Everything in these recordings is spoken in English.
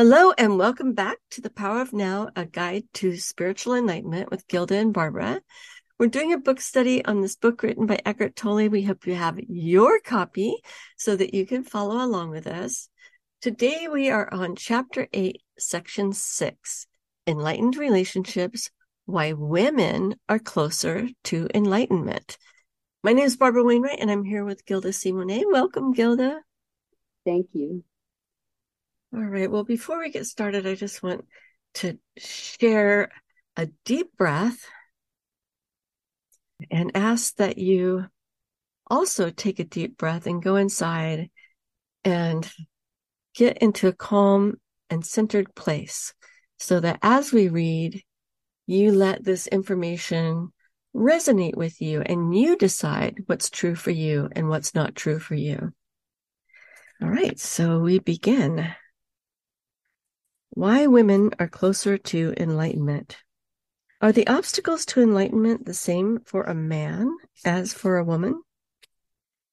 Hello and welcome back to The Power of Now, a guide to spiritual enlightenment with Gilda and Barbara. We're doing a book study on this book written by Eckhart Tolle. We hope you have your copy so that you can follow along with us. Today we are on chapter 8, section 6, Enlightened Relationships, Why Women Are Closer to Enlightenment. My name is Barbara Wainwright and I'm here with Gilda Simonet. Welcome, Gilda. Thank you. All right. Well, before we get started, I just want to share a deep breath and ask that you also take a deep breath and go inside and get into a calm and centered place so that as we read, you let this information resonate with you and you decide what's true for you and what's not true for you. All right. So we begin. Why women are closer to enlightenment. Are the obstacles to enlightenment the same for a man as for a woman?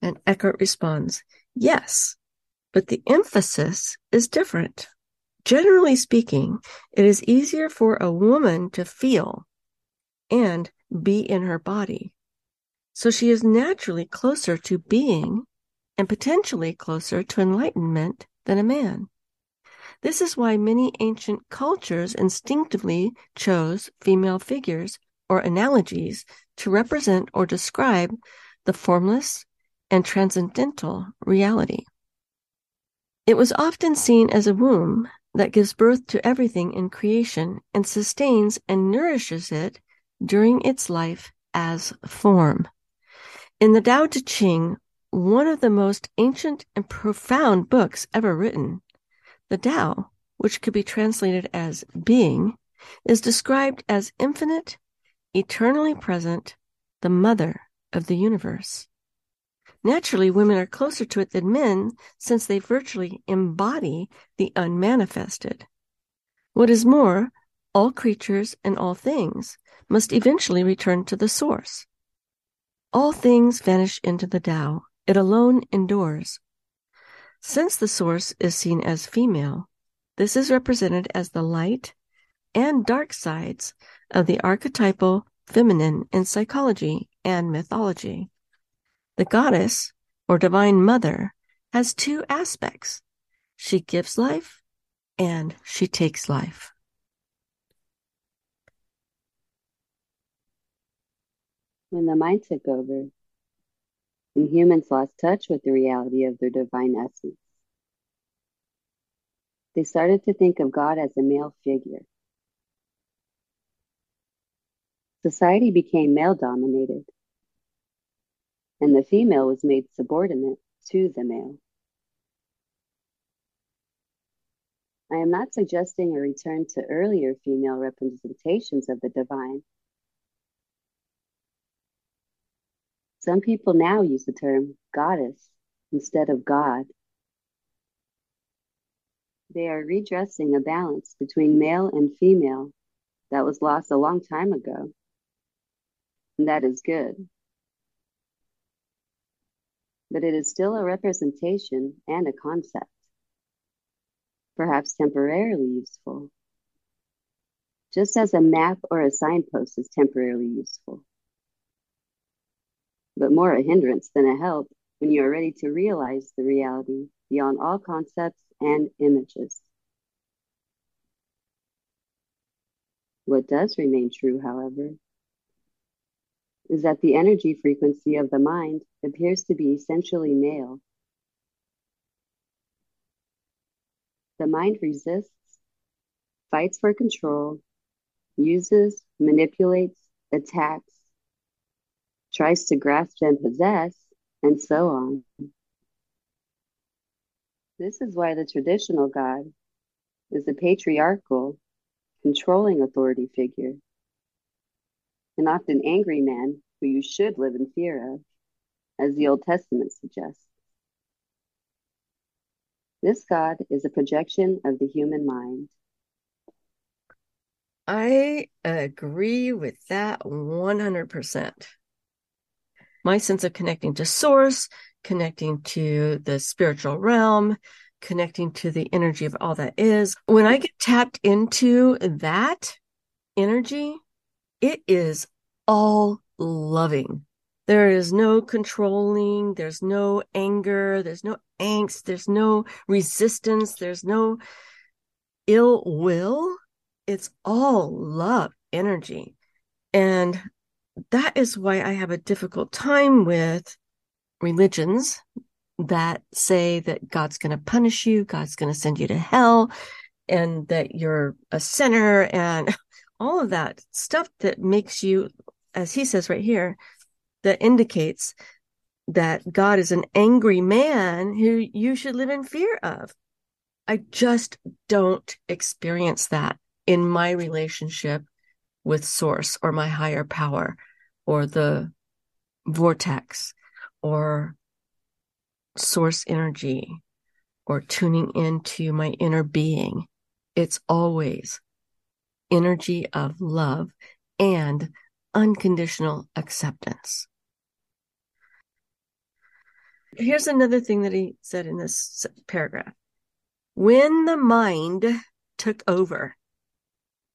And Eckhart responds, yes, but the emphasis is different. Generally speaking, it is easier for a woman to feel and be in her body. So she is naturally closer to being and potentially closer to enlightenment than a man. This is why many ancient cultures instinctively chose female figures or analogies to represent or describe the formless and transcendental reality. It was often seen as a womb that gives birth to everything in creation and sustains and nourishes it during its life as form. In the Tao Te Ching, one of the most ancient and profound books ever written, the Tao, which could be translated as being, is described as infinite, eternally present, the mother of the universe. Naturally, women are closer to it than men since they virtually embody the unmanifested. What is more, all creatures and all things must eventually return to the source. All things vanish into the Tao. It alone endures. Since the source is seen as female, this is represented as the light and dark sides of the archetypal feminine in psychology and mythology. The goddess, or divine mother, has two aspects. She gives life and she takes life. When the mind took over, and humans lost touch with the reality of their divine essence. They started to think of God as a male figure. Society became male dominated, and the female was made subordinate to the male. I am not suggesting a return to earlier female representations of the divine Some people now use the term goddess instead of God. They are redressing a balance between male and female that was lost a long time ago. And that is good. But it is still a representation and a concept, perhaps temporarily useful, just as a map or a signpost is temporarily useful but more a hindrance than a help when you are ready to realize the reality beyond all concepts and images. What does remain true, however, is that the energy frequency of the mind appears to be essentially male. The mind resists, fights for control, uses, manipulates, attacks, tries to grasp and possess, and so on. This is why the traditional God is a patriarchal, controlling authority figure, an often angry man who you should live in fear of, as the Old Testament suggests. This God is a projection of the human mind. I agree with that 100% my sense of connecting to source, connecting to the spiritual realm, connecting to the energy of all that is. When I get tapped into that energy, it is all loving. There is no controlling. There's no anger. There's no angst. There's no resistance. There's no ill will. It's all love energy. And that is why I have a difficult time with religions that say that God's going to punish you, God's going to send you to hell, and that you're a sinner, and all of that stuff that makes you, as he says right here, that indicates that God is an angry man who you should live in fear of. I just don't experience that in my relationship with source or my higher power or the vortex or source energy or tuning into my inner being. It's always energy of love and unconditional acceptance. Here's another thing that he said in this paragraph. When the mind took over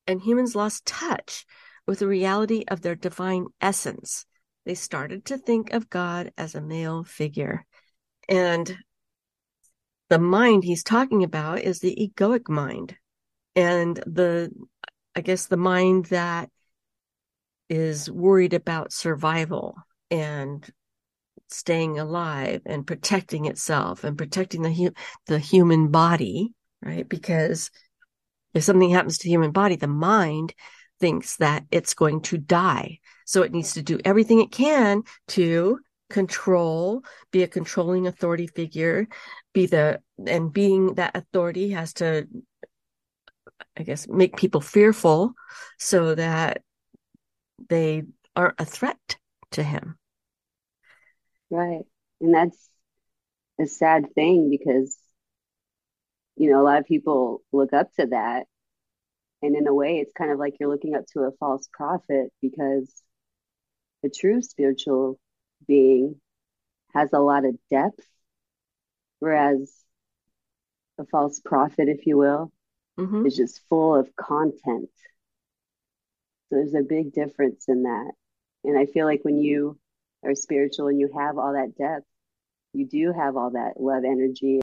and humans lost touch with the reality of their divine essence, they started to think of God as a male figure. And the mind he's talking about is the egoic mind. And the, I guess, the mind that is worried about survival and staying alive and protecting itself and protecting the hu- the human body, right? Because if something happens to the human body, the mind thinks that it's going to die. So it needs to do everything it can to control, be a controlling authority figure, be the, and being that authority has to, I guess, make people fearful so that they aren't a threat to him. Right. And that's a sad thing because, you know, a lot of people look up to that. And in a way, it's kind of like you're looking up to a false prophet because a true spiritual being has a lot of depth, whereas a false prophet, if you will, mm-hmm. is just full of content. So there's a big difference in that. And I feel like when you are spiritual and you have all that depth, you do have all that love energy.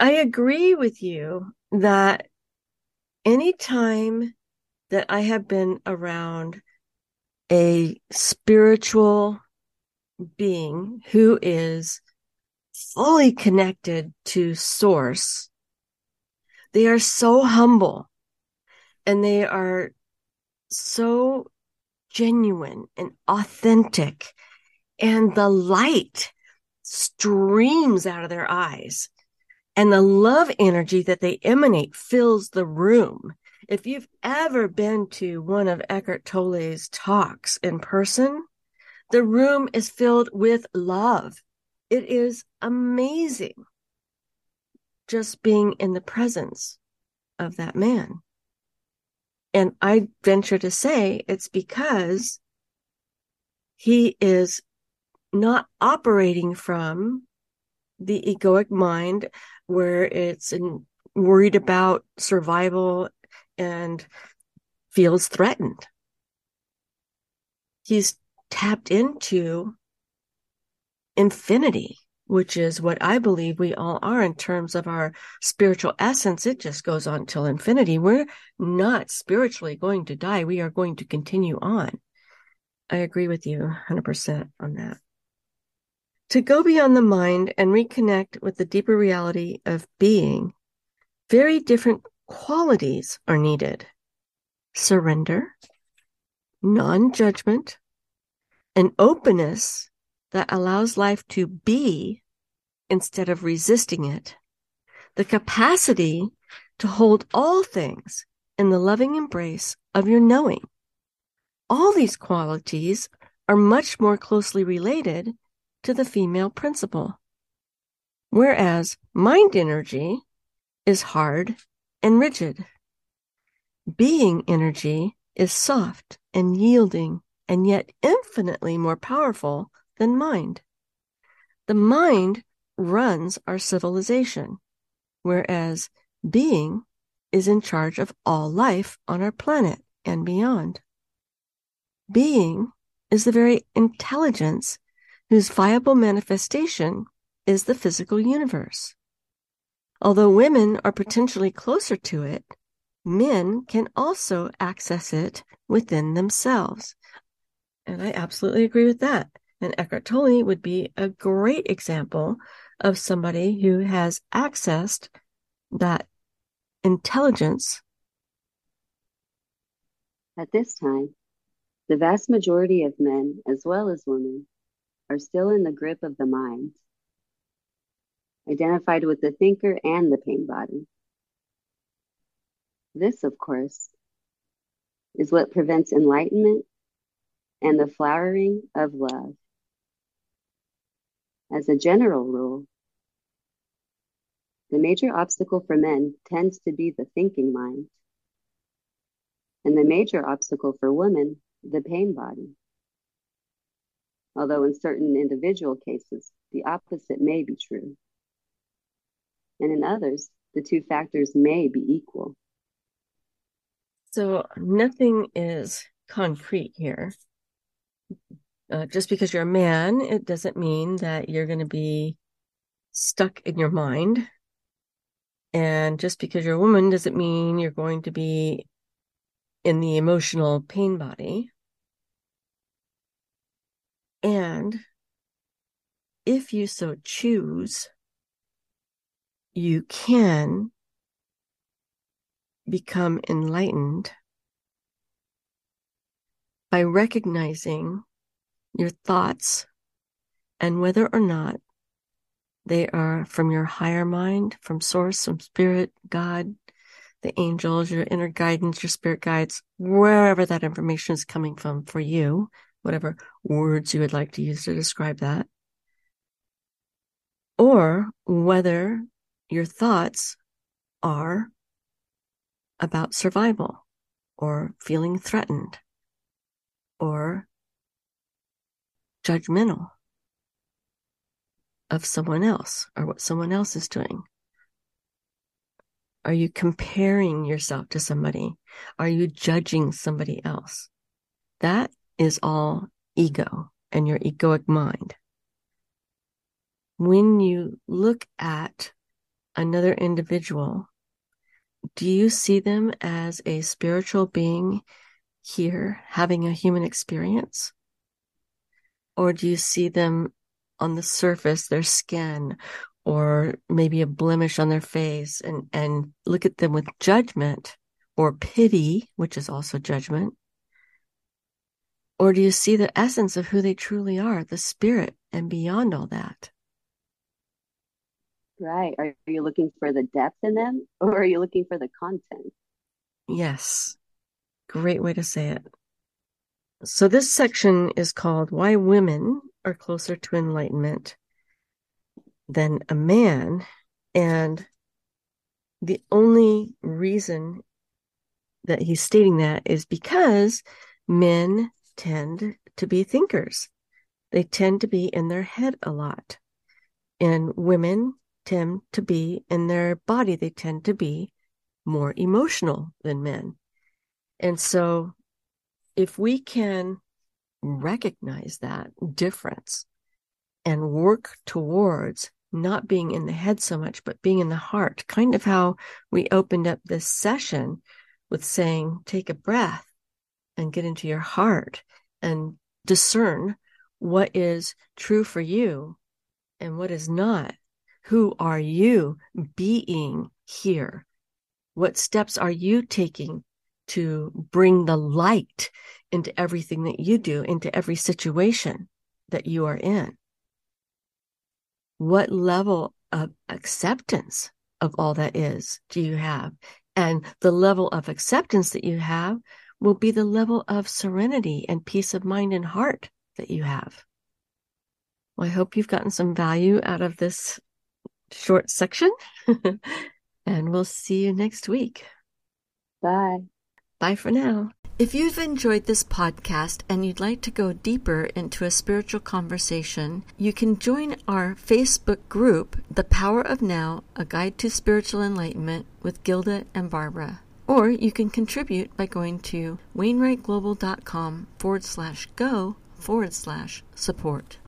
I agree with you that anytime that I have been around a spiritual being who is fully connected to source, they are so humble and they are so genuine and authentic and the light streams out of their eyes and the love energy that they emanate fills the room. If you've ever been to one of Eckhart Tolle's talks in person, the room is filled with love. It is amazing just being in the presence of that man. And I venture to say it's because he is not operating from the egoic mind where it's in, worried about survival and feels threatened. He's tapped into infinity which is what I believe we all are in terms of our spiritual essence. It just goes on till infinity. We're not spiritually going to die. We are going to continue on. I agree with you 100% on that. To go beyond the mind and reconnect with the deeper reality of being, very different qualities are needed surrender, non judgment, an openness that allows life to be instead of resisting it, the capacity to hold all things in the loving embrace of your knowing. All these qualities are much more closely related to the female principle, whereas mind energy is hard and rigid. Being energy is soft and yielding and yet infinitely more powerful than mind. The mind runs our civilization, whereas being is in charge of all life on our planet and beyond. Being is the very intelligence whose viable manifestation is the physical universe. Although women are potentially closer to it, men can also access it within themselves. And I absolutely agree with that. And Eckhart Tolle would be a great example of somebody who has accessed that intelligence. At this time, the vast majority of men, as well as women, are still in the grip of the mind, identified with the thinker and the pain body. This, of course, is what prevents enlightenment and the flowering of love. As a general rule, the major obstacle for men tends to be the thinking mind, and the major obstacle for women, the pain body. Although in certain individual cases, the opposite may be true. And in others, the two factors may be equal. So nothing is concrete here. Uh, just because you're a man, it doesn't mean that you're going to be stuck in your mind. And just because you're a woman doesn't mean you're going to be in the emotional pain body. And if you so choose, you can become enlightened by recognizing your thoughts and whether or not they are from your higher mind, from source, from spirit, God, the angels, your inner guidance, your spirit guides, wherever that information is coming from for you, whatever words you would like to use to describe that. Or whether your thoughts are about survival or feeling threatened or judgmental of someone else or what someone else is doing. Are you comparing yourself to somebody? Are you judging somebody else? That is all ego and your egoic mind. When you look at another individual do you see them as a spiritual being here having a human experience? Or do you see them on the surface, their skin, or maybe a blemish on their face and, and look at them with judgment or pity, which is also judgment? Or do you see the essence of who they truly are, the spirit, and beyond all that? Right. Are you looking for the depth in them or are you looking for the content? Yes. Great way to say it. So this section is called Why Women Are Closer to Enlightenment Than a Man. And the only reason that he's stating that is because men tend to be thinkers. They tend to be in their head a lot. And women tend to be in their body, they tend to be more emotional than men. And so if we can recognize that difference and work towards not being in the head so much, but being in the heart, kind of how we opened up this session with saying, take a breath and get into your heart and discern what is true for you and what is not. Who are you being here? What steps are you taking to bring the light into everything that you do, into every situation that you are in? What level of acceptance of all that is do you have? And the level of acceptance that you have will be the level of serenity and peace of mind and heart that you have. Well, I hope you've gotten some value out of this short section, and we'll see you next week. Bye. Bye for now. If you've enjoyed this podcast and you'd like to go deeper into a spiritual conversation, you can join our Facebook group, The Power of Now A Guide to Spiritual Enlightenment, with Gilda and Barbara. Or you can contribute by going to wainwrightglobal.com forward slash go forward slash support.